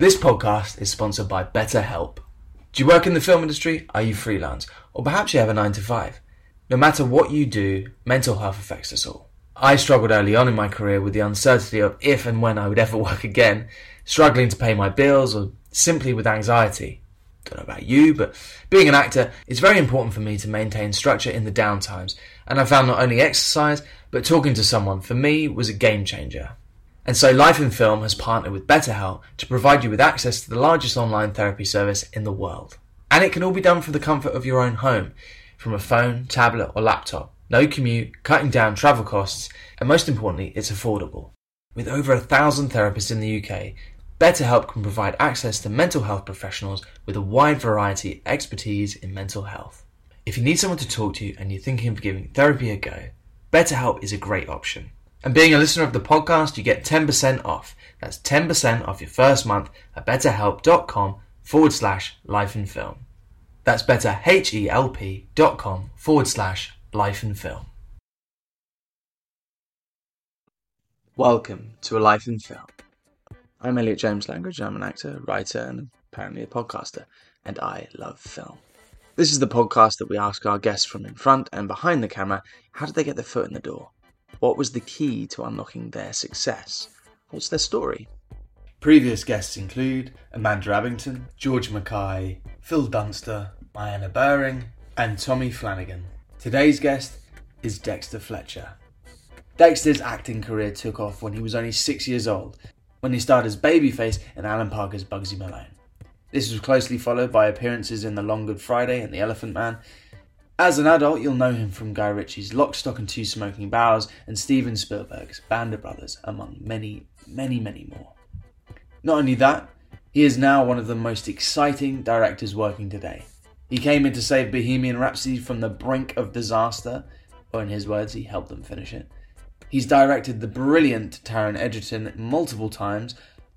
This podcast is sponsored by BetterHelp. Do you work in the film industry? Are you freelance? Or perhaps you have a 9 to 5? No matter what you do, mental health affects us all. I struggled early on in my career with the uncertainty of if and when I would ever work again, struggling to pay my bills, or simply with anxiety. Don't know about you, but being an actor, it's very important for me to maintain structure in the downtimes, and I found not only exercise, but talking to someone for me was a game changer. And so Life in Film has partnered with BetterHelp to provide you with access to the largest online therapy service in the world. And it can all be done from the comfort of your own home, from a phone, tablet, or laptop. No commute, cutting down travel costs, and most importantly, it's affordable. With over a thousand therapists in the UK, BetterHelp can provide access to mental health professionals with a wide variety of expertise in mental health. If you need someone to talk to and you're thinking of giving therapy a go, BetterHelp is a great option. And being a listener of the podcast, you get 10% off. That's 10% off your first month at betterhelp.com forward slash life and film. That's betterhelp.com forward slash life and film. Welcome to A Life in Film. I'm Elliot James Langridge. I'm an actor, writer, and apparently a podcaster, and I love film. This is the podcast that we ask our guests from in front and behind the camera how did they get their foot in the door? What was the key to unlocking their success? What's their story? Previous guests include Amanda Abbington, George Mackay, Phil Dunster, Diana Buring, and Tommy Flanagan. Today's guest is Dexter Fletcher. Dexter's acting career took off when he was only six years old, when he starred as Babyface in Alan Parker's Bugsy Malone. This was closely followed by appearances in The Long Good Friday and The Elephant Man, as an adult, you'll know him from Guy Ritchie's Lock, Stock and Two Smoking Barrels and Steven Spielberg's Band of Brothers, among many, many, many more. Not only that, he is now one of the most exciting directors working today. He came in to save Bohemian Rhapsody from the brink of disaster, or in his words, he helped them finish it. He's directed the brilliant Taron Egerton multiple times,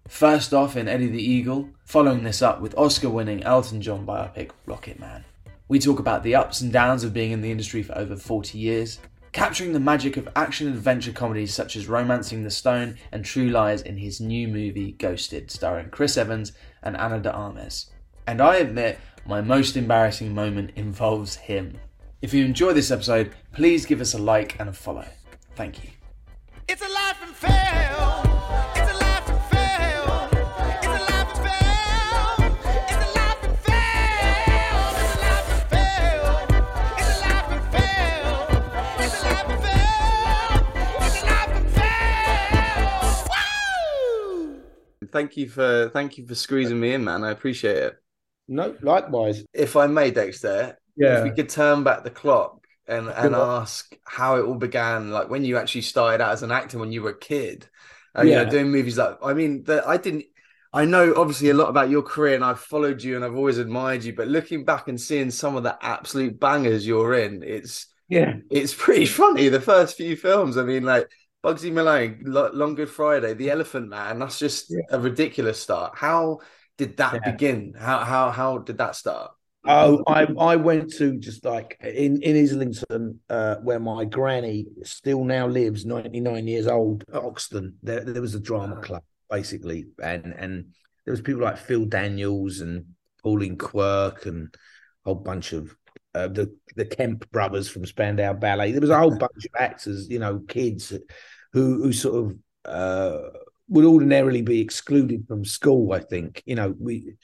first off in Eddie the Eagle, following this up with Oscar winning Elton John biopic Rocket Man. We talk about the ups and downs of being in the industry for over 40 years, capturing the magic of action adventure comedies such as Romancing the Stone and True Lies in his new movie Ghosted, starring Chris Evans and Ana de Armas. And I admit, my most embarrassing moment involves him. If you enjoy this episode, please give us a like and a follow. Thank you. It's a life and fail. Thank you for thank you for squeezing me in, man. I appreciate it. No, likewise. If I may, Dexter, yeah, if we could turn back the clock and and ask how it all began, like when you actually started out as an actor when you were a kid, uh, yeah. you know, doing movies like I mean, that I didn't. I know obviously a lot about your career and I've followed you and I've always admired you, but looking back and seeing some of the absolute bangers you're in, it's yeah, it's pretty funny. The first few films, I mean, like Bugsy Malone, Long Good Friday, The Elephant Man. That's just yeah. a ridiculous start. How did that yeah. begin? How how how did that start? Oh, I I went to just like in in Islington, uh, where my granny still now lives, ninety nine years old, Oxton. There there was a drama club basically, and and there was people like Phil Daniels and Pauline Quirk and a whole bunch of uh, the the Kemp brothers from Spandau Ballet. There was a whole bunch of actors, you know, kids who who sort of uh, would ordinarily be excluded from school. I think you know we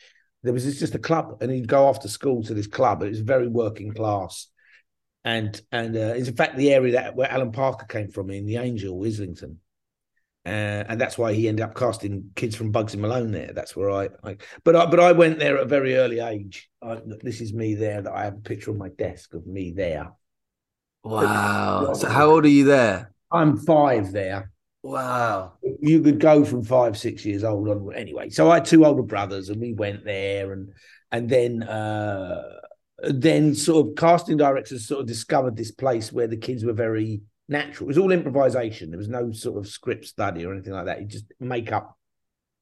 there was just a club, and he'd go after school to this club. It was very working class, and and uh, it's in fact the area that where Alan Parker came from in the Angel, Islington. Uh, and that's why he ended up casting kids from Bugsy Malone there. That's where I, I, but I, but I went there at a very early age. I, this is me there. That I have a picture on my desk of me there. Wow! So how old are you there? I'm five there. Wow. You could go from five, six years old on anyway. So I had two older brothers and we went there and and then uh then sort of casting directors sort of discovered this place where the kids were very natural. It was all improvisation. There was no sort of script study or anything like that. You just make up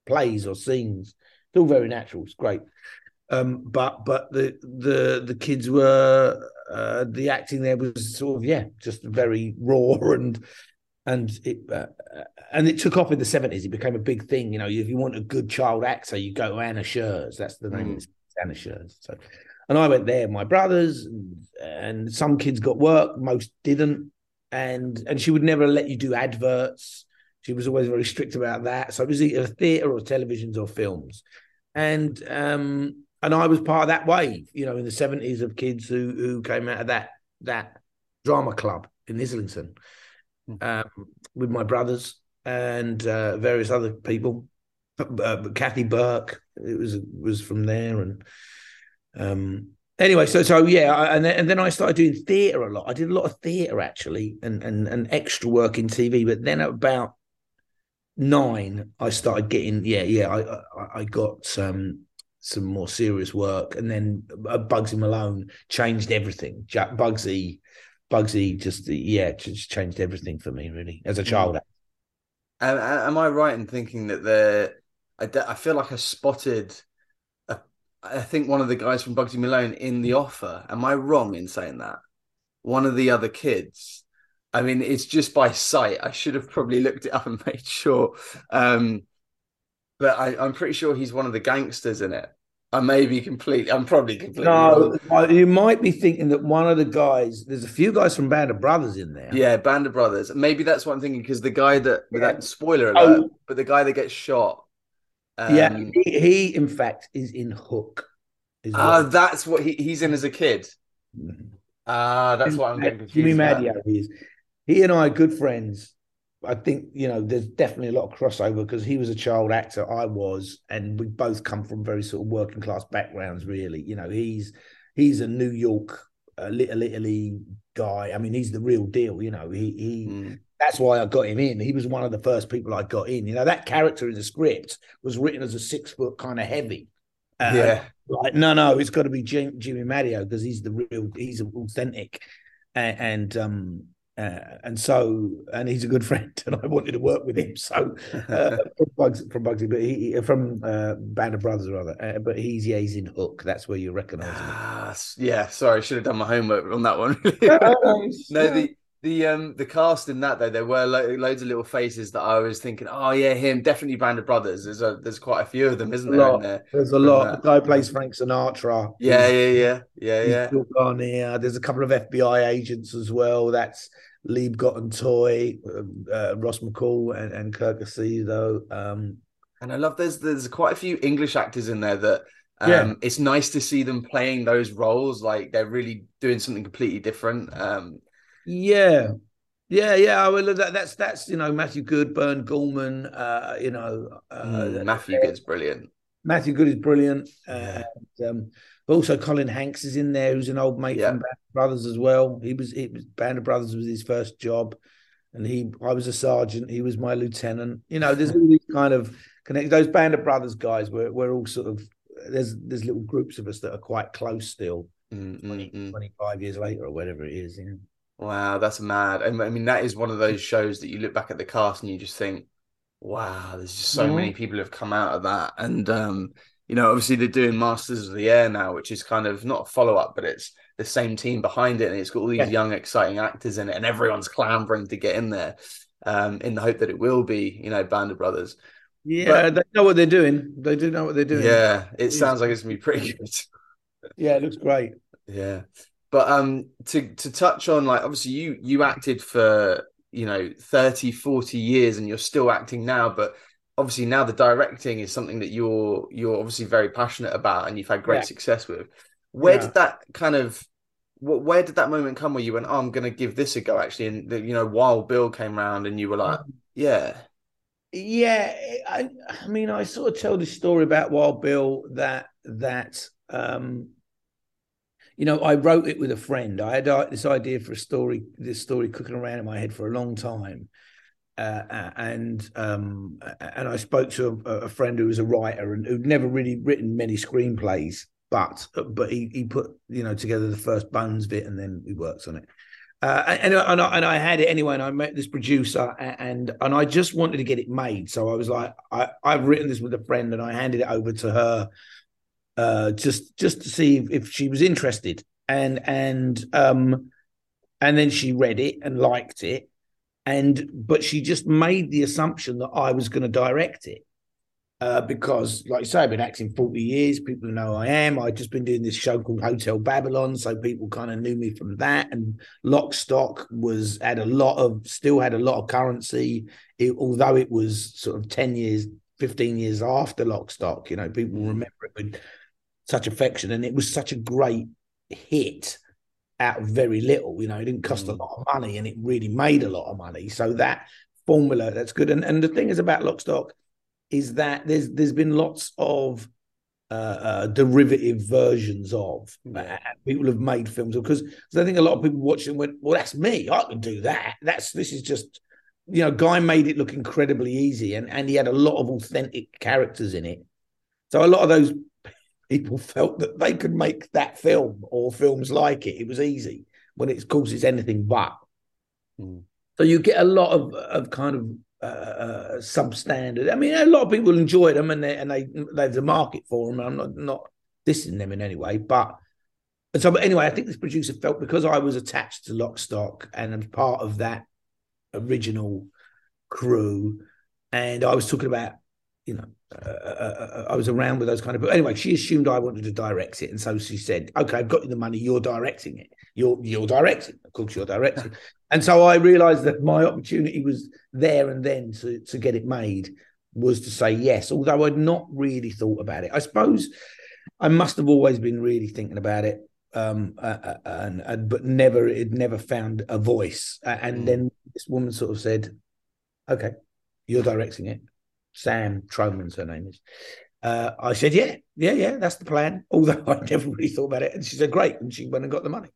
plays or scenes. It's all very natural. It's great. Um, but but the the the kids were uh, the acting there was sort of yeah, just very raw and and it uh, and it took off in the seventies. It became a big thing. You know, if you want a good child actor, you go to Anna Scher's. That's the name. Mm. of it. Anna Scher's. So, and I went there. My brothers and, and some kids got work, most didn't, and and she would never let you do adverts. She was always very strict about that. So it was either theatre or televisions or films, and um and I was part of that wave. You know, in the seventies of kids who who came out of that that drama club in Islington um, with my brothers and uh, various other people. Uh, Kathy Burke, it was was from there, and um, anyway, so so yeah, I, and then, and then I started doing theatre a lot. I did a lot of theatre actually, and and and extra work in TV. But then at about nine, I started getting yeah yeah I I, I got um, some more serious work, and then uh, Bugsy Malone changed everything. Jack Bugsy. Bugsy just yeah, just changed everything for me really as a child. Am, am I right in thinking that the I, I feel like I spotted I think one of the guys from Bugsy Malone in the offer. Am I wrong in saying that? One of the other kids. I mean, it's just by sight. I should have probably looked it up and made sure. Um, but I, I'm pretty sure he's one of the gangsters in it. I may be completely. I'm probably completely. No, wrong. you might be thinking that one of the guys. There's a few guys from Band of Brothers in there. Yeah, Band of Brothers. Maybe that's what I'm thinking because the guy that Yeah. that spoiler Oh. alert, but the guy that gets shot. Um, yeah. He, he, in fact, is in Hook. is Ah, what- that's what he, he's in as a kid. Ah, that's what I'm getting confused. Jimmy. Madio is. He and I are good friends. I think you know there's definitely a lot of crossover because he was a child actor, I was, and we both come from very sort of working class backgrounds. Really, you know, he's he's a New York uh, Little Italy guy. I mean, he's the real deal. You know, he he Mm. That's why I got him in. He was one of the first people I got in. You know, that character in the script was written as a six foot kind of heavy. Uh, yeah, like no, no, it's got to be Jim, Jimmy Madio because he's the real, he's authentic, and, and um, uh, and so, and he's a good friend, and I wanted to work with him. So uh, from Bugs, from Bugsy, but he from uh, Band of Brothers rather, uh, but he's yeah, he's in Hook. That's where you recognise him. Ah, yeah. Sorry, I should have done my homework on that one. no, the the um the cast in that though, there were lo- loads of little faces that I was thinking, oh yeah, him definitely Band of Brothers. There's a there's quite a few of them, isn't A there? There? There's a lot. that. The guy plays Frank Sinatra. Yeah, yeah, yeah, yeah, yeah. Bill Guarnere. There's a couple of FBI agents as well. That's Lieb Toy, uh, Ross McCall, and, and Kirk Acevedo. Um, And I love there's there's quite a few English actors in there that um Yeah. it's nice to see them playing those roles like they're really doing something completely different. Um Yeah, yeah, yeah. I well, that, that's that's you know Matthew Goode, Burn Gorman. Uh, you know, uh, mm, Matthew Goode's brilliant. Matthew Goode is brilliant. Yeah. And, um, but also Colin Hanks is in there, who's an old mate Yeah. from Band of Brothers as well. He was, he was Band of Brothers was his first job, and he I was a sergeant. He was my lieutenant. You know, there's all these kind of connect. Those Band of Brothers guys were we're all sort of there's there's little groups of us that are quite close still. Mm, 20, mm, mm. 25 years later or whatever it is. You know? Wow, that's mad. I mean, that is one of those shows that you look back at the cast and you just think, wow, there's just so Mhm. many people have come out of that. And, um, you know, obviously they're doing Masters of the Air now, which is kind of not a follow up, but it's the same team behind it. And it's got all these Yeah. young, exciting actors in it, and everyone's clamoring to get in there um, in the hope that it will be, you know, Band of Brothers. Yeah, they know what they're doing. They do know what they're doing. Yeah, it sounds like it's going to be pretty good. yeah, it looks great. Yeah. But um to to touch on like obviously you you acted for you know 30 40 years and you're still acting now but obviously now the directing is something that you're you're obviously very passionate about and you've had great Yeah. success with. Where Yeah. did that kind of what where did that moment come where you went oh, I'm going to give this a go actually and the, you know Wild Bill came around and you were like yeah Yeah, I, I mean, I sort of tell this story about Wild Bill that that um, you know, I wrote it with a friend. I had uh, this idea for a story, this story cooking around in my head for a long time, uh, and um, and I spoke to a, a friend who was a writer and who'd never really written many screenplays, but but he he put you know together the first bones bit and then he works on it. Uh, and and I, and I had it anyway, and I met this producer, and and I just wanted to get it made. So I was like, I I've written this with a friend, and I handed it over to her, uh, just just to see if, she was interested, and and um, and then she read it and liked it, and but she just made the assumption that I was going to direct it. Uh, because, like you say, I've been acting 40 years. People know who I am. I've just been doing this show called Hotel Babylon, so people kind of knew me from that. And Lock Stock was had a lot of, still had a lot of currency, it, although it was sort of 10 years, 15 years after Lock Stock. You know, people mm. remember it with such affection, and it was such a great hit out of very little. You know, it didn't cost mm. a lot of money, and it really made a lot of money. So that formula, that's good. And and the thing is about Lock Stock is that there's there's been lots of uh, uh, derivative versions of uh, people have made films because I think a lot of people watching went, well, that's me. I can do that. That's this is just you know, guy made it look incredibly easy, and and he had a lot of authentic characters in it. So a lot of those people felt that they could make that film or films like it. It was easy when it's, of course, it's anything but. Mm. So you get a lot of of kind of uh, uh, substandard. I mean, a lot of people enjoy them, and they and they there's a market for them. I'm not not dissing them in any way, but and so. But anyway, I think this producer felt because I was attached to Lock Stock and I'm part of that original crew, and I was talking about you know, uh, uh, uh, I was around with those kind of. But anyway, she assumed I wanted to direct it, and so she said, "Okay, I've got you the money. You're directing it. You're you're directing. Of course, you're directing." and so I realised that my opportunity was there and then to to get it made was to say yes, although I'd not really thought about it. I suppose I must have always been really thinking about it, um, uh, uh, and, and, but never it never found a voice. and mm. then this woman sort of said, "Okay, you're directing it." Sam Tromans her name is. Uh, I said, yeah, yeah, yeah, that's the plan. Although I never really thought about it. And she said, great. And she went and got the money.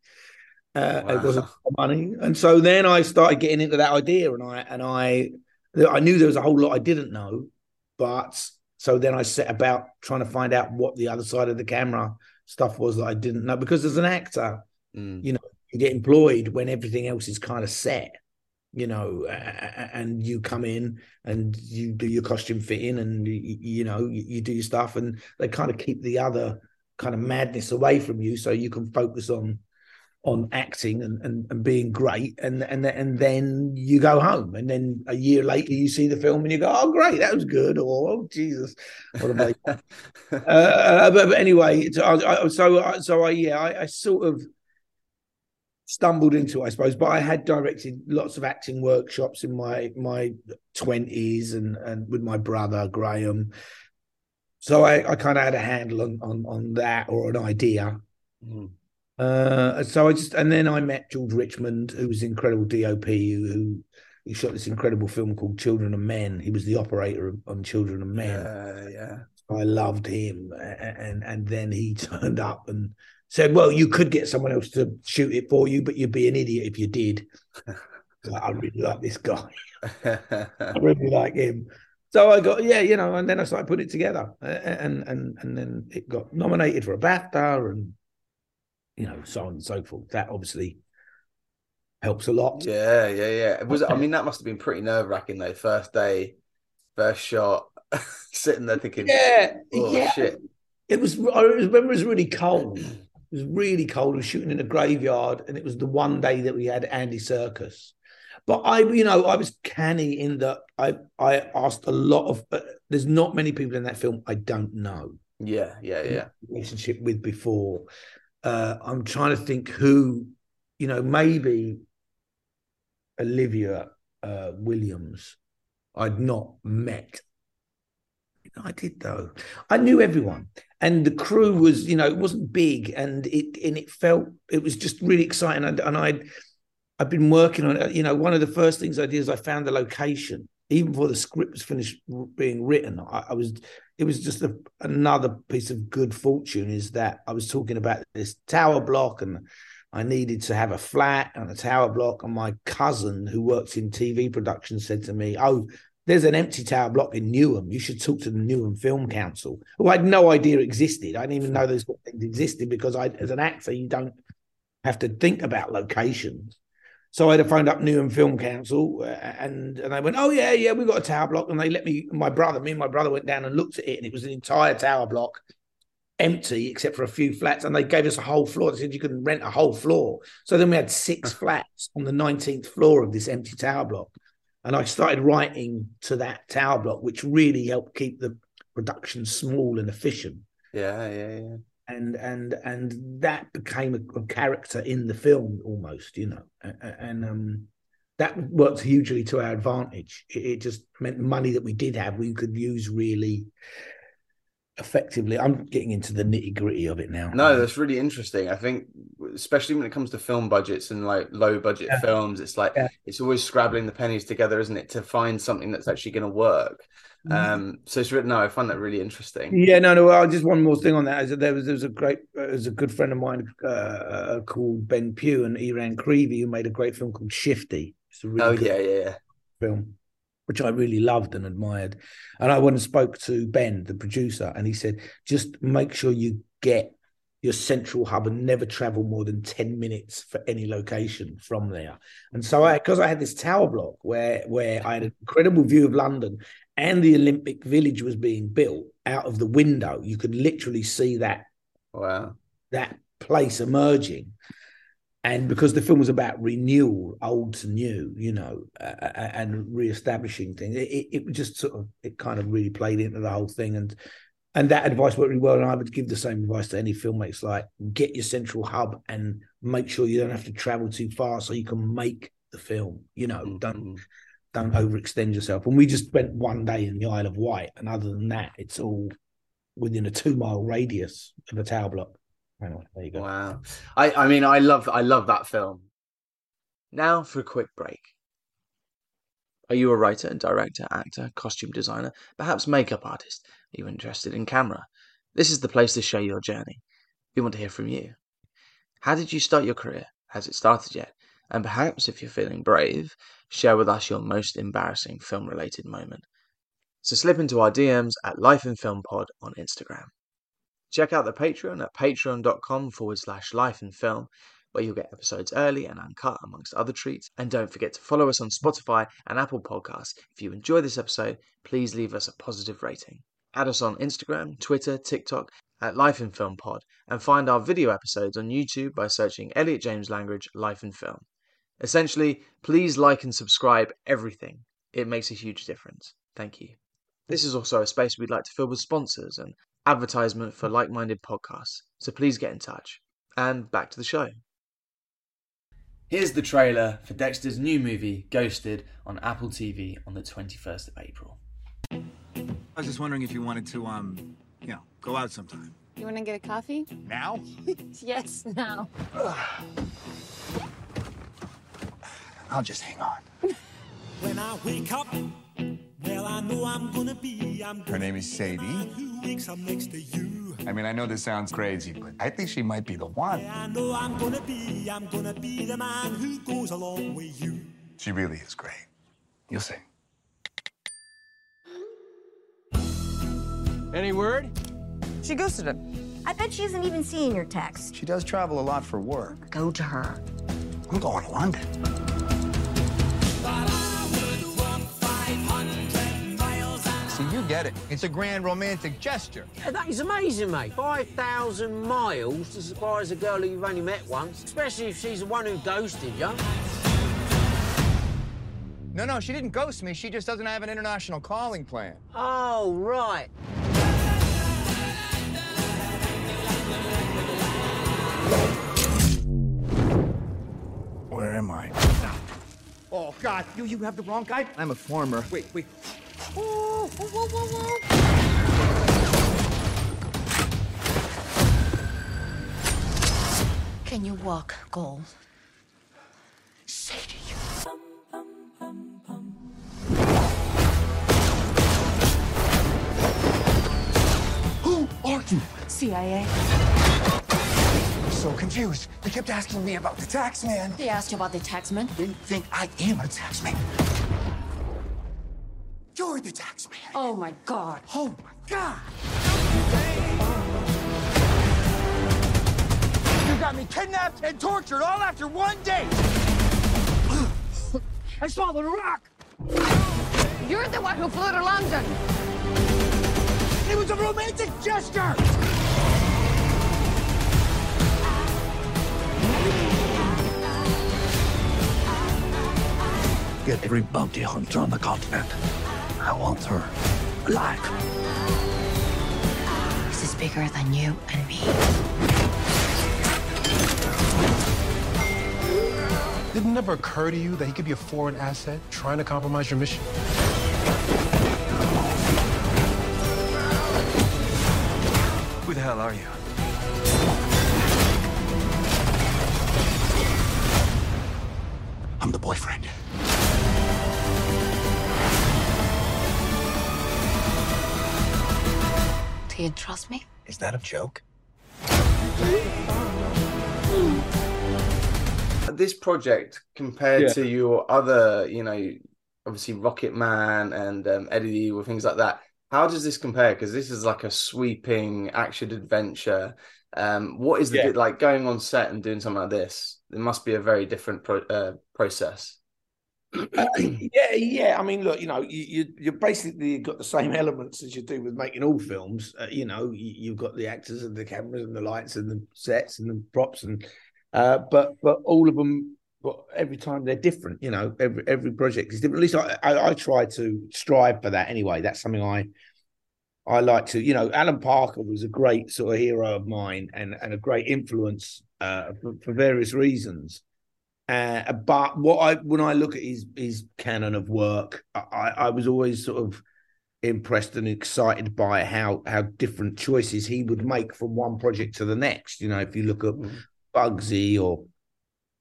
Uh, wow. It wasn't money. And so then I started getting into that idea and I, and I, I knew there was a whole lot I didn't know, but so then I set about trying to find out what the other side of the camera stuff was that I didn't know because as an actor, mm. you know, you get employed when everything else is kind of set you know, and you come in and you do your costume fitting and you, you know you do your stuff, and they kind of keep the other kind of madness away from you, so you can focus on on acting and, and, and being great and and and then you go home and then a year later you see the film and you go oh great that was good or oh jesus. What am I uh, but, but, anyway so I, so, so I yeah I, I sort of stumbled into, I suppose. But I had directed lots of acting workshops in my my twenties and and with my brother Graham. So I, I kind of had a handle on, on on that or an idea. Mm. Uh, so I just and then I met George Richmond, who was incredible DOP, who, he shot this incredible film called Children of Men. He was the operator on Children of Men. Yeah, yeah. I loved him, and and then he turned up and said, "Well, you could get someone else to shoot it for you, but you'd be an idiot if you did." like, I really like this guy. I really like him. So I got yeah, you know, and then I started putting it together, and and and then it got nominated for a BAFTA, and you know, so on and so forth. That obviously helps a lot. Yeah, yeah, yeah. It was I mean, that must have been pretty nerve wracking though. First day, first shot, sitting there thinking, yeah, oh, yeah. shit. It was. I remember it was really cold. It was really cold. We were shooting in a graveyard, and it was the one day that we had Andy Serkis. But I, you know, I was canny in that I I asked a lot of. Uh, there's not many people in that film I don't know. Yeah, yeah, yeah. Relationship with before. Uh, I'm trying to think who, you know, maybe Olivia uh, Williams. I'd not met. I did though. I knew everyone and the crew was you know it wasn't big and it and it felt it was just really exciting and, and i'd i'd been working on it you know one of the first things i did is i found the location even before the script was finished being written i, I was it was just a, another piece of good fortune is that i was talking about this tower block and I needed to have a flat and a tower block. And my cousin, who works in TV production, said to me, Oh, there's an empty tower block in Newham. You should talk to the Newham Film Council, who I had no idea existed. I didn't even know those things existed because I, as an actor, you don't have to think about locations. So I had to phone up Newham Film Council, uh, and and they went, "Oh yeah, yeah, we've got a tower block," and they let me. My brother, me and my brother went down and looked at it, and it was an entire tower block, empty except for a few flats, and they gave us a whole floor. They said you can rent a whole floor. So then we had six flats on the 19th floor of this empty tower block. And I started writing to that tower block, which really helped keep the production small and efficient. Yeah, yeah, yeah. And and and that became a, a character in the film almost, you know. And, and um that worked hugely to our advantage. It, it just meant money that we did have we could use really effectively. I'm getting into the nitty gritty of it now. No, that's really interesting. I think, especially when it comes to film budgets and like low budget yeah. films, it's like yeah. it's always scrabbling the pennies together, isn't it, to find something that's actually going to work. Mm-hmm. Um, so it's no, I find that really interesting. Yeah, no, no. Well, just one more thing on that is that there was there was a great, there was a good friend of mine uh, uh called Ben Pugh and Eran Creevy who made a great film called Shifty. It's a really oh yeah, yeah. Film which I really loved and admired. And I went and spoke to Ben, the producer, and he said, just make sure you get your central hub and never travel more than 10 minutes for any location from there. And so I because I had this tower block where where I had an incredible view of London and the Olympic village was being built out of the window, you could literally see that wow that place emerging and because the film was about renewal, old to new, you know, uh, and re-establishing things, it, it just sort of it kind of really played into the whole thing, and and that advice worked really well. And I would give the same advice to any filmmakers: like get your central hub and make sure you don't have to travel too far, so you can make the film. You know, mm-hmm. don't don't overextend yourself. And we just spent one day in the Isle of Wight, and other than that, it's all within a two mile radius of a tower block. Anyway, there you go. Wow. I, I mean, I love I love that film. Now for a quick break. Are you a writer, and director, actor, costume designer, perhaps makeup artist? Are you interested in camera? This is the place to share your journey. We want to hear from you. How did you start your career? Has it started yet? And perhaps, if you're feeling brave, share with us your most embarrassing film related moment. So slip into our DMs at Life in Film Pod on Instagram. Check out the Patreon at patreon.com forward slash life and film, where you'll get episodes early and uncut, amongst other treats. And don't forget to follow us on Spotify and Apple Podcasts. If you enjoy this episode, please leave us a positive rating. Add us on Instagram, Twitter, TikTok at Life in Film Pod, and find our video episodes on YouTube by searching Elliot James Langridge Life and Film. Essentially, please like and subscribe everything. It makes a huge difference. Thank you. This is also a space we'd like to fill with sponsors and advertisement for like minded podcasts, so please get in touch. And back to the show. Here's the trailer for Dexter's new movie, Ghosted, on Apple TV on the 21st of April. I was just wondering if you wanted to, um, you know, go out sometime. You want to get a coffee? Now? yes, now. I'll just hang on. when I wake up, well, I know I'm gonna be. I'm Her name is Sadie weeks I'm next to you. I mean, I know this sounds crazy, but I think she might be the one. Yeah, I know I'm gonna be, I'm gonna be the man who goes along with you. She really is great. You'll see. Any word? She ghosted him. I bet she isn't even seeing your text. She does travel a lot for work. Go to her. I'm going to London. Get it. It's a grand romantic gesture. Yeah, that is amazing, mate. 5,000 miles to surprise a girl who you've only met once, especially if she's the one who ghosted you. No, no, she didn't ghost me. She just doesn't have an international calling plan. Oh, right. Where am I? Oh, God, you, you have the wrong guy? I'm a farmer. Wait, wait. Can you walk, Gold? Say to you. Who are you? CIA. They were so confused. They kept asking me about the tax man. They asked you about the taxman? They think I am a tax man. You're the taxman. Oh my god. Oh my god. You got me kidnapped and tortured all after one day. I swallowed a rock. You're the one who flew to London. It was a romantic gesture. Get every bounty hunter on the continent. I want her alive. This is bigger than you and me. Did it never occur to you that he could be a foreign asset trying to compromise your mission? Who the hell are you? I'm the boyfriend. Do you trust me? Is that a joke? This project compared Yeah. to your other, you know, obviously Rocket Man and um, Eddie the Eagle, things like that. How does this compare? Because this is like a sweeping action adventure. Um, what is the Yeah. like going on set and doing something like this? It must be a very different pro- uh, process. Uh, yeah, yeah. I mean, look, you know, you, you basically got the same elements as you do with making all films. Uh, you know, you, you've got the actors and the cameras and the lights and the sets and the props and, uh, but but all of them, but every time they're different. You know, every every project is different. At least I, I I try to strive for that anyway. That's something I I like to. You know, Alan Parker was a great sort of hero of mine and and a great influence uh, for, for various reasons. Uh, but what I when I look at his his canon of work, I, I was always sort of impressed and excited by how how different choices he would make from one project to the next. You know, if you look at Bugsy or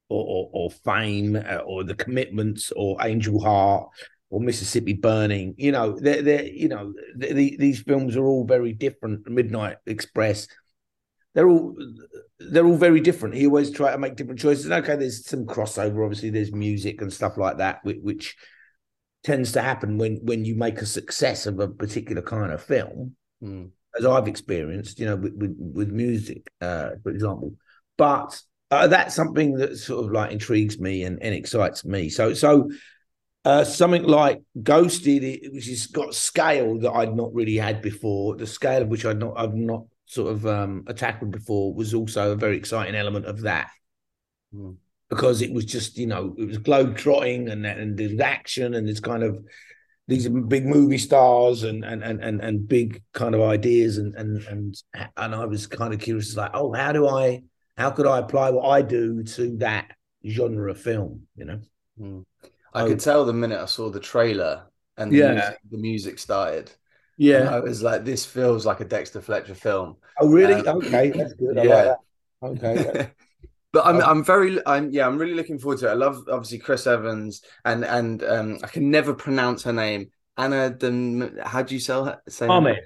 or or, or Fame uh, or The Commitments or Angel Heart or Mississippi Burning, you know, they're they're you know th these films are all very different. Midnight Express they're all they're all very different. He always try to make different choices. And okay, there's some crossover. Obviously, there's music and stuff like that, which, which tends to happen when when you make a success of a particular kind of film, Mm. as I've experienced. You know, with with, with music, uh, for example. But uh, that's something that sort of like intrigues me and, and excites me. So so. Uh, something like Ghosted, which has got scale that I'd not really had before. The scale of which I'd not, I've not sort of um, tackled before was also a very exciting element of that Mm. because it was just you know it was globe trotting and and there's action and there's kind of these big movie stars and and and and, and big kind of ideas and and and and I was kind of curious like oh how do I how could I apply what I do to that genre of film you know Mm. I Oh. could tell the minute I saw the trailer and the, Yeah. music, the music started. Yeah And I was like, this feels like a Dexter Fletcher film. oh really Um, okay that's good I yeah. like that. okay but I'm Oh. I'm very I'm yeah I'm really looking forward to it. I love obviously Chris Evans and and um I can never pronounce her name. Anna Den how do you sell her say her name? Ahmed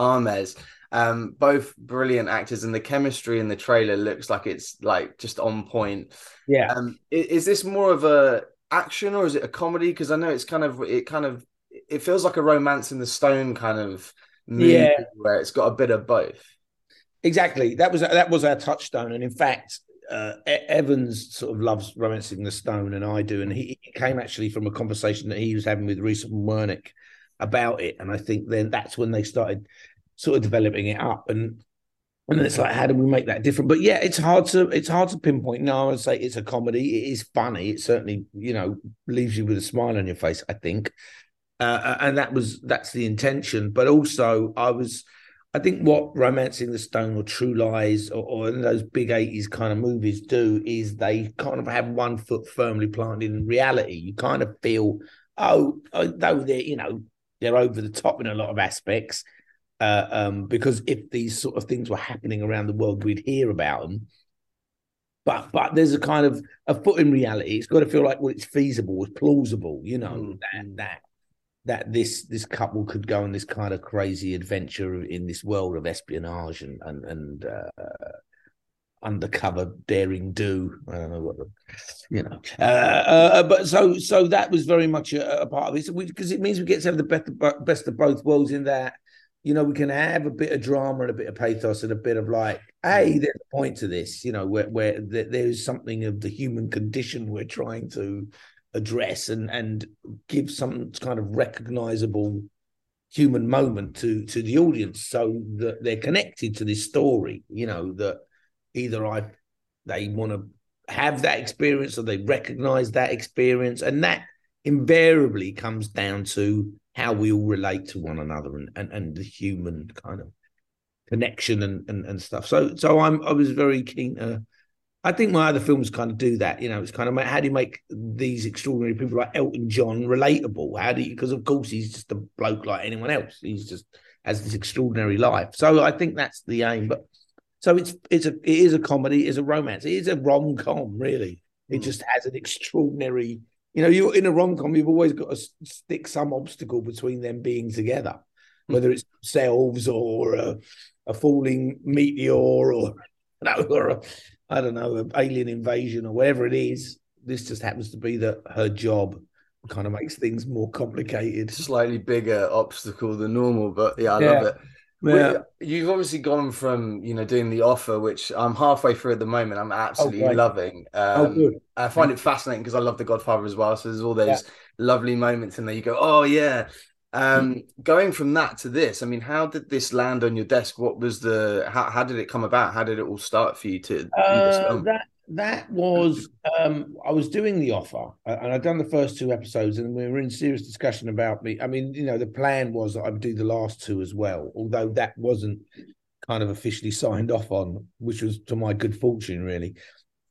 Armez. Um, both brilliant actors, and the chemistry in the trailer looks like it's like just on point. yeah Um, i- is, this more of a action or is it a comedy? Because I know it's kind of it kind of it feels like a Romancing the Stone kind of movie Yeah. where it's got a bit of both. Exactly. That was that was our touchstone, and in fact, uh, Evans sort of loves romancing the stone, and I do. And he, came actually from a conversation that he was having with Reese Wernick about it, and I think then that's when they started sort of developing it up, and and it's like, how do we make that different? But yeah, it's hard to it's hard to pinpoint. No, I would say it's a comedy. It is funny. It certainly you know leaves you with a smile on your face. I think, uh, and that was that's the intention. But also, I was. I think what Romancing the Stone or True Lies or, or those big 80s kind of movies do is they kind of have one foot firmly planted in reality. You kind of feel, oh, oh, though they're, you know, they're over the top in a lot of aspects. Uh, um, because if these sort of things were happening around the world, we'd hear about them. But but there's a kind of a foot in reality. It's got to feel like well, it's feasible, it's plausible, you know, Mm. that that that this this couple could go on this kind of crazy adventure in this world of espionage and and and uh, undercover daring do. I don't know what the, you know. Uh, uh, but so so that was very much a, a part of it because it means we get to have the best of, best of both worlds in that. You know, we can have a bit of drama and a bit of pathos and a bit of like, hey, there's a point to this. You know, where where there's something of the human condition we're trying to address and and give some kind of recognizable human moment to to the audience so that they're connected to this story you know that either i they want to have that experience or they recognize that experience and that invariably comes down to how we all relate to one another and and, and the human kind of connection and, and and stuff. So so I'm I was very keen to. I think my other films kind of do that. You know, it's kind of how do you make these extraordinary people like Elton John relatable? How do you? Because of course he's just a bloke like anyone else. He's just has this extraordinary life. So I think that's the aim. But so it's it's a it is a comedy, it's a romance, it is a rom com. Really, it Mm. just has an extraordinary. You know, you're in a rom com. You've always got to stick some obstacle between them being together, whether it's themselves or a, a falling meteor or no, or a, I don't know, an alien invasion or whatever it is. This just happens to be that her job kind of makes things more complicated. Slightly bigger obstacle than normal, but yeah, I Yeah. love it. Yeah. You've obviously gone from you know doing the offer, which I'm halfway through at the moment. I'm absolutely great. loving. Oh, Um, good. I find it fascinating because I love The Godfather as well. So there's all those Yeah. lovely moments in there. You go, oh yeah. Um, going from that to this, I mean, how did this land on your desk? What was the how how did it come about? How did it all start for you to Uh, that that was um I was doing the offer and I'd done the first two episodes and we were in serious discussion about me. I mean, you know, the plan was that I would do the last two as well, although that wasn't kind of officially signed off on, which was to my good fortune, really.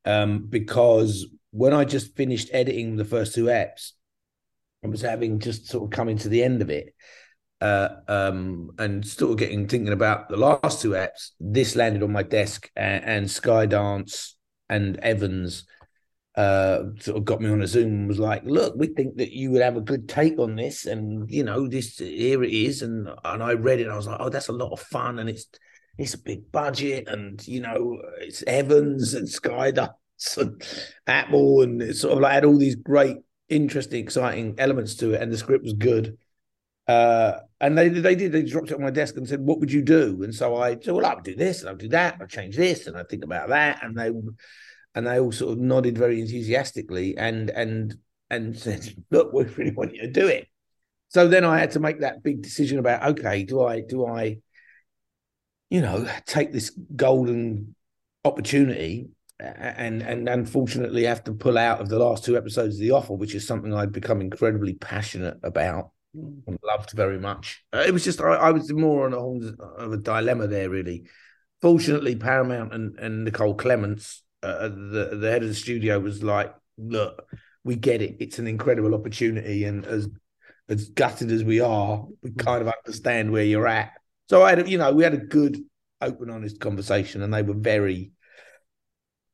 Um, because when I just finished editing the first two eps, I was having just sort of coming to the end of it. Uh, um, and sort of getting thinking about the last two apps. This landed on my desk, and, and Skydance and Evans uh, sort of got me on a Zoom and was like, "Look, we think that you would have a good take on this, and you know, this here it is." And and I read it, and I was like, "Oh, that's a lot of fun, and it's it's a big budget, and you know, it's Evans and Skydance and Apple, and it sort of like had all these great, interesting, exciting elements to it, and the script was good." Uh, and they they did they dropped it on my desk and said, "What would you do?" And so I said, "Well, I'll do this and I'll do that. I'll change this and I think about that." And they and they all sort of nodded very enthusiastically and and and said, "Look, we really want you to do it." So then I had to make that big decision about okay, do I do I, you know, take this golden opportunity and and unfortunately have to pull out of the last two episodes of The Offer, which is something I'd become incredibly passionate about and loved very much. Uh, It was just I, I was more on a whole of a dilemma there, really. Fortunately, Paramount and, and Nicole Clemens, uh, the the head of the studio, was like, "Look, we get it. It's an incredible opportunity, and as as gutted as we are, we kind of understand where you're at." So I had, you know, we had a good, open, honest conversation, and they were very,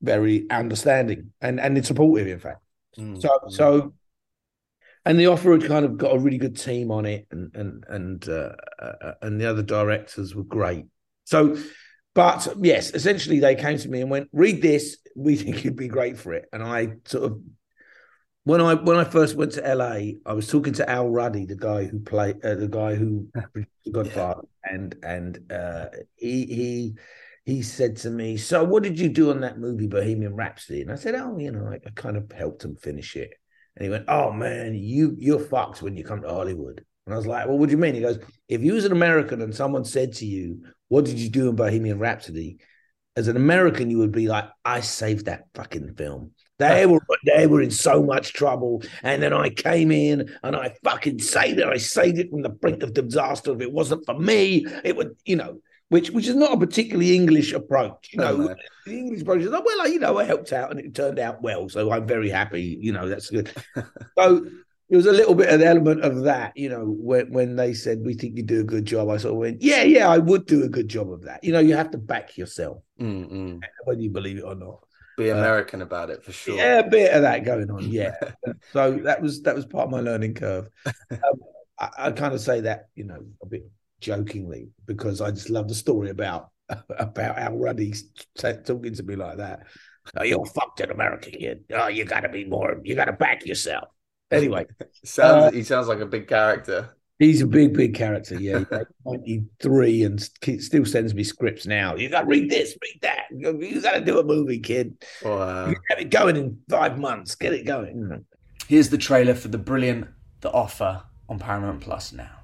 very understanding and and supportive, in fact. Mm, So so and the offer had kind of got a really good team on it and and and uh, uh, and the other directors were great. So but yes essentially they came to me and went read this. We think you'd be great for it. And i sort of when i when i first went to la i was talking to al ruddy the guy who played uh, the guy who produced the godfather and and uh he he he said to me so what did you do on that movie bohemian rhapsody and i said oh you know i, I kind of helped him finish it and he went, "Oh man, you you're fucked when you come to Hollywood." And I was like, "Well, what do you mean?" He goes, "If you was an American and someone said to you, what did you do in Bohemian Rhapsody?' As an American, you would be like, I saved that fucking film. They were they were in so much trouble, and then I came in and I fucking saved it. I saved it from the brink of disaster. If it wasn't for me, it would, you know." Which, which is not a particularly English approach, you know. No, no. The English approach is, oh, well, you know, I helped out and it turned out well, so I'm very happy. You know, that's good. so it was a little bit of the element of that, you know, when when they said we think you do a good job, I sort of went, yeah, yeah, I would do a good job of that. You know, you have to back yourself, Mm, mm. whether you believe it or not. Be Uh, American about it for sure. Yeah, a bit of that going on. Yeah. so that was that was part of my learning curve. Um, I, I kind of say that, you know, a bit jokingly because I just love the story about about Al Ruddy t- talking to me like that. Oh, you're fucked an American kid. Oh, you got to be more. You got to back yourself. Anyway, Sounds Uh, he sounds like a big character. he's a big, big character. Yeah, he's 93 and still sends me scripts now. You got to read this, read that. You got to do a movie, kid. Wow. You have it going in five months. Get it going. Here's the trailer for the brilliant The Offer on Paramount Plus now.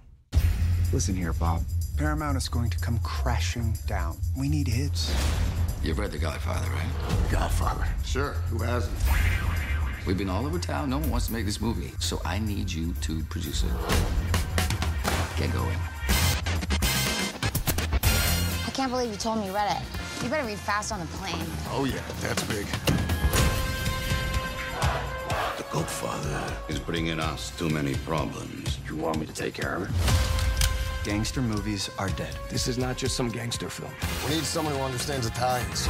Listen here, Bob. Paramount is going to come crashing down. We need hits. You've read The Godfather, right? Godfather. Sure, who hasn't? We've been all over town. No one wants to make this movie. So I need you to produce it. Get going. I can't believe you told me you read it. You better read fast on the plane. Oh, yeah, that's big. The Godfather is bringing us too many problems. You want me to take care of it? Gangster movies are dead. This is not just some gangster film. We need someone who understands Italians.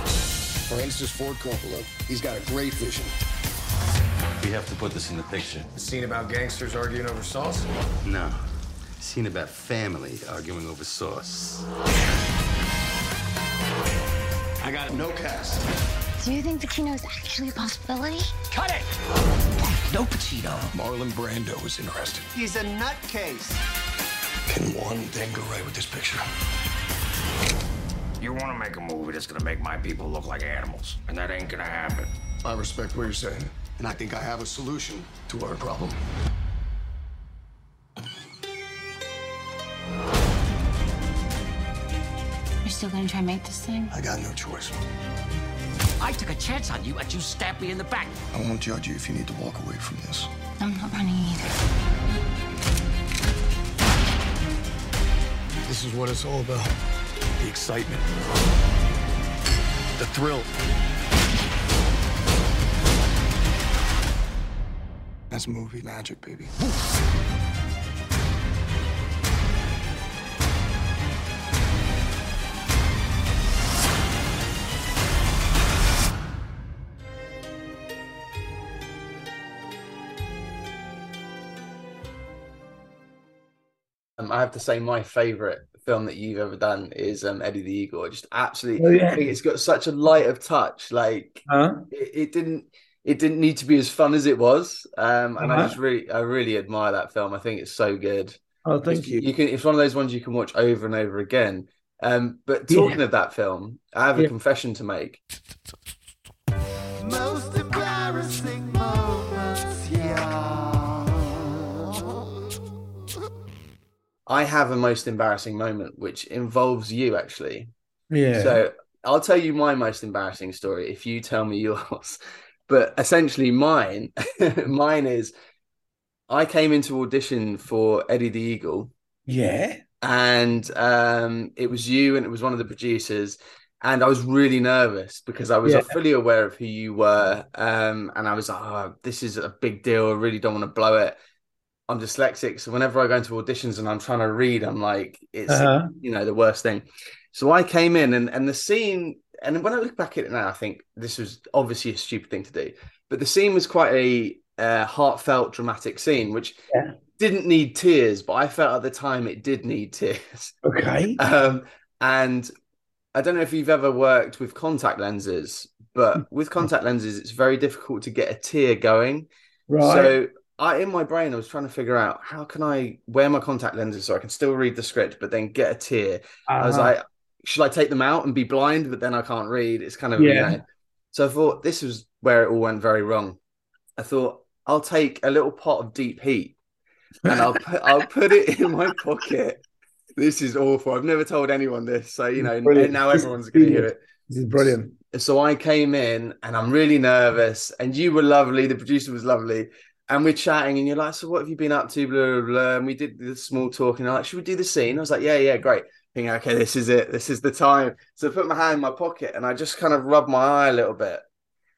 Francis Ford Coppola. He's got a great vision. We have to put this in the picture. A scene about gangsters arguing over sauce? No. Scene about family arguing over sauce. I got no cast. Do you think Pacino is actually a possibility? Cut it! No Pacino. Marlon Brando is interested. He's a nutcase. Can one thing go right with this picture? You want to make a movie that's gonna make my people look like animals, and that ain't gonna happen. I respect what you're saying, and I think I have a solution to our problem. You're still gonna try and make this thing? I got no choice. I took a chance on you and you stabbed me in the back. I won't judge you if you need to walk away from this. I'm not running either. This is what it's all about. The excitement. The thrill. That's movie magic, baby. Um, I have to say, my favourite film that you've ever done is um, Eddie the Eagle. Just absolutely, Oh, yeah. I think it's got such a light of touch. Like Huh? it, it didn't, it didn't need to be as fun as it was. Um, and I Uh-huh. just really, I really admire that film. I think it's so good. Oh, thank It's- you. You can, it's one of those ones you can watch over and over again. Um, but Yeah. talking of that film, I have a confession to make. Most embarrassing I have a most embarrassing moment, which involves you actually. Yeah. So I'll tell you my most embarrassing story if you tell me yours. But essentially, mine, mine is I came into audition for Eddie the Eagle, yeah. and um, it was you, and it was one of the producers, and I was really nervous because I was Yeah. fully aware of who you were, um, and I was like, oh, this is a big deal. I really don't want to blow it. I'm dyslexic, so whenever I go into auditions and I'm trying to read, I'm like, it's Uh-huh. you know the worst thing. So I came in and and the scene, and when I look back at it now, I think this was obviously a stupid thing to do, but the scene was quite a uh, heartfelt, dramatic scene, which Yeah. didn't need tears, but I felt at the time it did need tears. Okay. Um, and I don't know if you've ever worked with contact lenses, but with contact lenses, it's very difficult to get a tear going. Right. So I, in my brain, I was trying to figure out how can I wear my contact lenses so I can still read the script, but then get a tear. I was Uh-huh. like, should I take them out and be blind, but then I can't read? It's kind of Yeah. you know. So I thought this was where it all went very wrong. I thought I'll take a little pot of deep heat and I'll put I'll put it in my pocket. This is awful. I've never told anyone this, so you know now everyone's going to hear it. This is brilliant. So I came in and I'm really nervous, and you were lovely. The producer was lovely, and we're chatting, and you're like, "So what have you been up to?" Blah blah. blah. And we did the small talk, and I'm like, "Should we do the scene?" I was like, "Yeah, yeah, great." Thinking, okay, this is it. This is the time. So I put my hand in my pocket, and I just kind of rubbed my eye a little bit,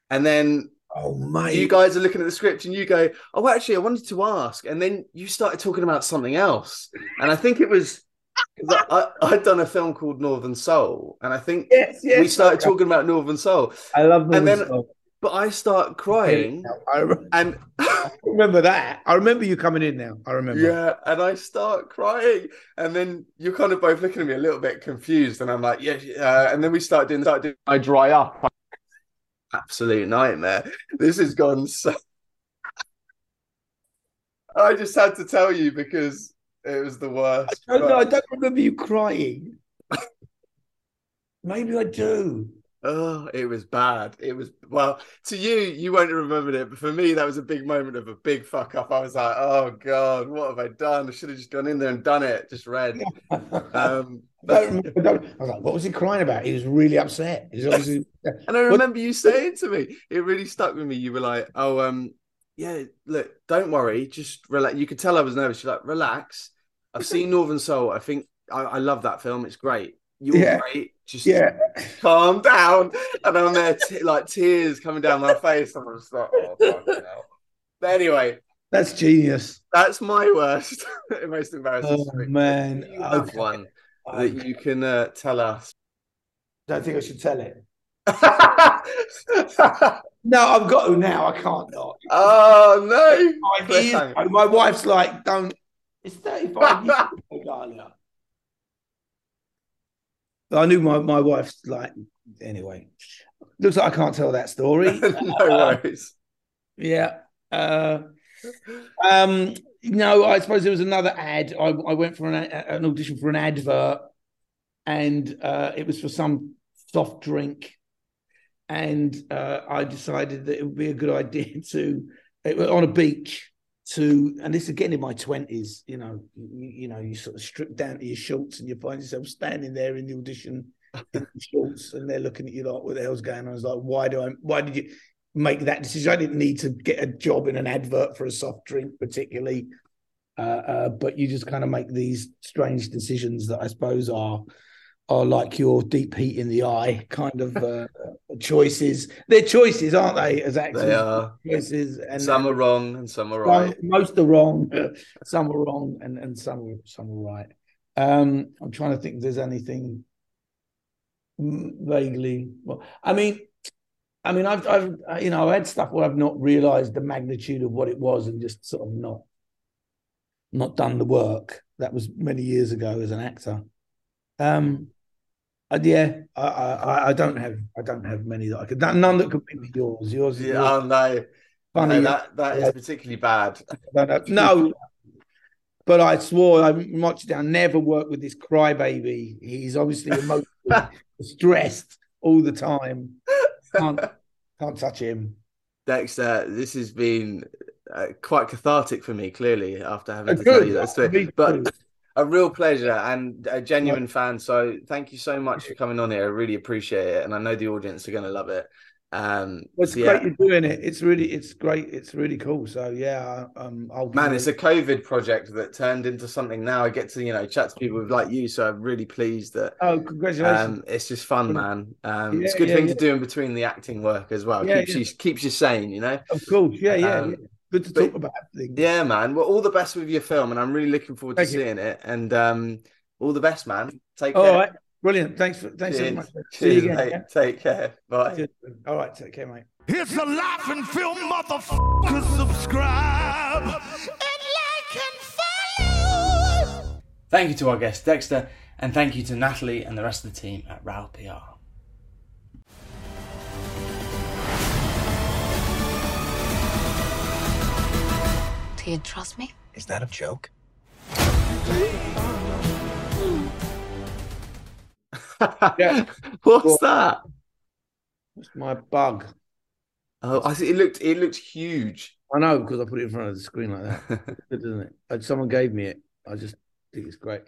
and then Oh, my! you guys are looking at the script, and you go, "Oh, actually, I wanted to ask," and then you started talking about something else, and I think it was. I, I'd done a film called Northern Soul, and I think Yes, yes. we started okay. talking about Northern Soul. I love and Northern then- Soul. But I start crying, I remember, and I remember that. I remember you coming in now. I remember. yeah, and I start crying, and then you're kind of both looking at me a little bit confused, and I'm like, yeah, uh, and then we start doing, start doing. I dry up. Absolute nightmare. This has gone so. I just had to tell you because it was the worst. I don't, know, I don't remember you crying. Maybe I do. Oh, it was bad. It was well to you, you won't have remembered it, but for me, that was a big moment of a big fuck up. I was like, "Oh God, what have I done? I should have just gone in there and done it." Just read. Um, I don't I, was like, what was he crying about? He was really upset. He was obviously. and I remember you saying to me, it really stuck with me. You were like, "Oh, um, yeah, look, don't worry, just relax. You could tell I was nervous. You're like, relax. I've seen Northern Soul. I think I, I love that film. It's great. You're Yeah. great. Just Yeah. calm down. And I'm there, t- like tears coming down my face. I'm just like, oh. But anyway, That's genius. that's my worst, most embarrassing. Oh story. man, You have Okay. one I that you can uh, tell us. don't think I should tell it. No, I've got to now. I can't not. oh no! Years my wife's like, "Don't." It's thirty-five years ago, I knew my, my wife's like. Anyway, looks like I can't tell that story. no worries. Yeah. Uh, um, no, I suppose there was another ad. I, I went for an, an audition for an advert, and uh, it was for some soft drink. And uh, I decided that it would be a good idea to, it on a beach, to, and this again in my 20s, you know, you, you know, you sort of strip down to your shorts and you find yourself standing there in the audition in shorts and they're looking at you like, what the hell's going on? I was like, why do I, why did you make that decision? I didn't need to get a job in an advert for a soft drink, particularly. Uh, uh, but you just kind of make these strange decisions that I suppose are are like your deep heat in the eye kind of uh, choices. They're choices, aren't they? As actors, They are. choices, and some are wrong and some are right. most are wrong, some are wrong, and and some are some are right. Um, I'm trying to think if there's anything vaguely. Well, I mean, I mean, I've I've you know I've had stuff where I've not realised the magnitude of what it was and just sort of not not done the work. That was many years ago as an actor. Um, and yeah, I, I I don't have I don't have many that I could none that could be yours. Yours, Yeah, yours oh no. Funny, No, that that is particularly bad. no. But I swore I marched down, never work with this crybaby. He's obviously emotionally stressed all the time. Can't can't touch him. Dexter, this has been uh, quite cathartic for me, clearly, after having to Good. tell you that story. But. A real pleasure and a genuine fan. So thank you so much for coming on here. I really appreciate it. And I know the audience are going to love it. Um, Well, it's so yeah. great you're doing it. It's really, it's great. It's really cool. So yeah, um, I'll Man, it's a COVID project that turned into something now. I get to, you know, chat to people like you. So I'm really pleased that oh, congratulations. um, it's just fun, man. Um, it's a good yeah, thing yeah. to do in between the acting work as well. Yeah, keeps yeah. you keeps you sane, you know. of course, yeah, yeah, um, yeah. Good to but- talk about things. Yeah, man. Well, all the best with your film, and I'm really looking forward to you. seeing it. And um, all the best, man. Take All care. right, brilliant. Thanks for thanks so Cheers. much. See you again. mate. yeah? Take care. Bye. Cheers. All right, take care, mate. It's a Life in Film, motherfucker. Subscribe and like and follow. Thank you to our guest Dexter, and thank you to Natalie and the rest of the team at Rowe PR. Do you trust me? Is that a joke? Yeah. What's that? It's my bug. Oh, I see. It looked. It looked huge. I know because I put it in front of the screen like that. Good, isn't it? Uh, Someone gave me it. I just think it's great.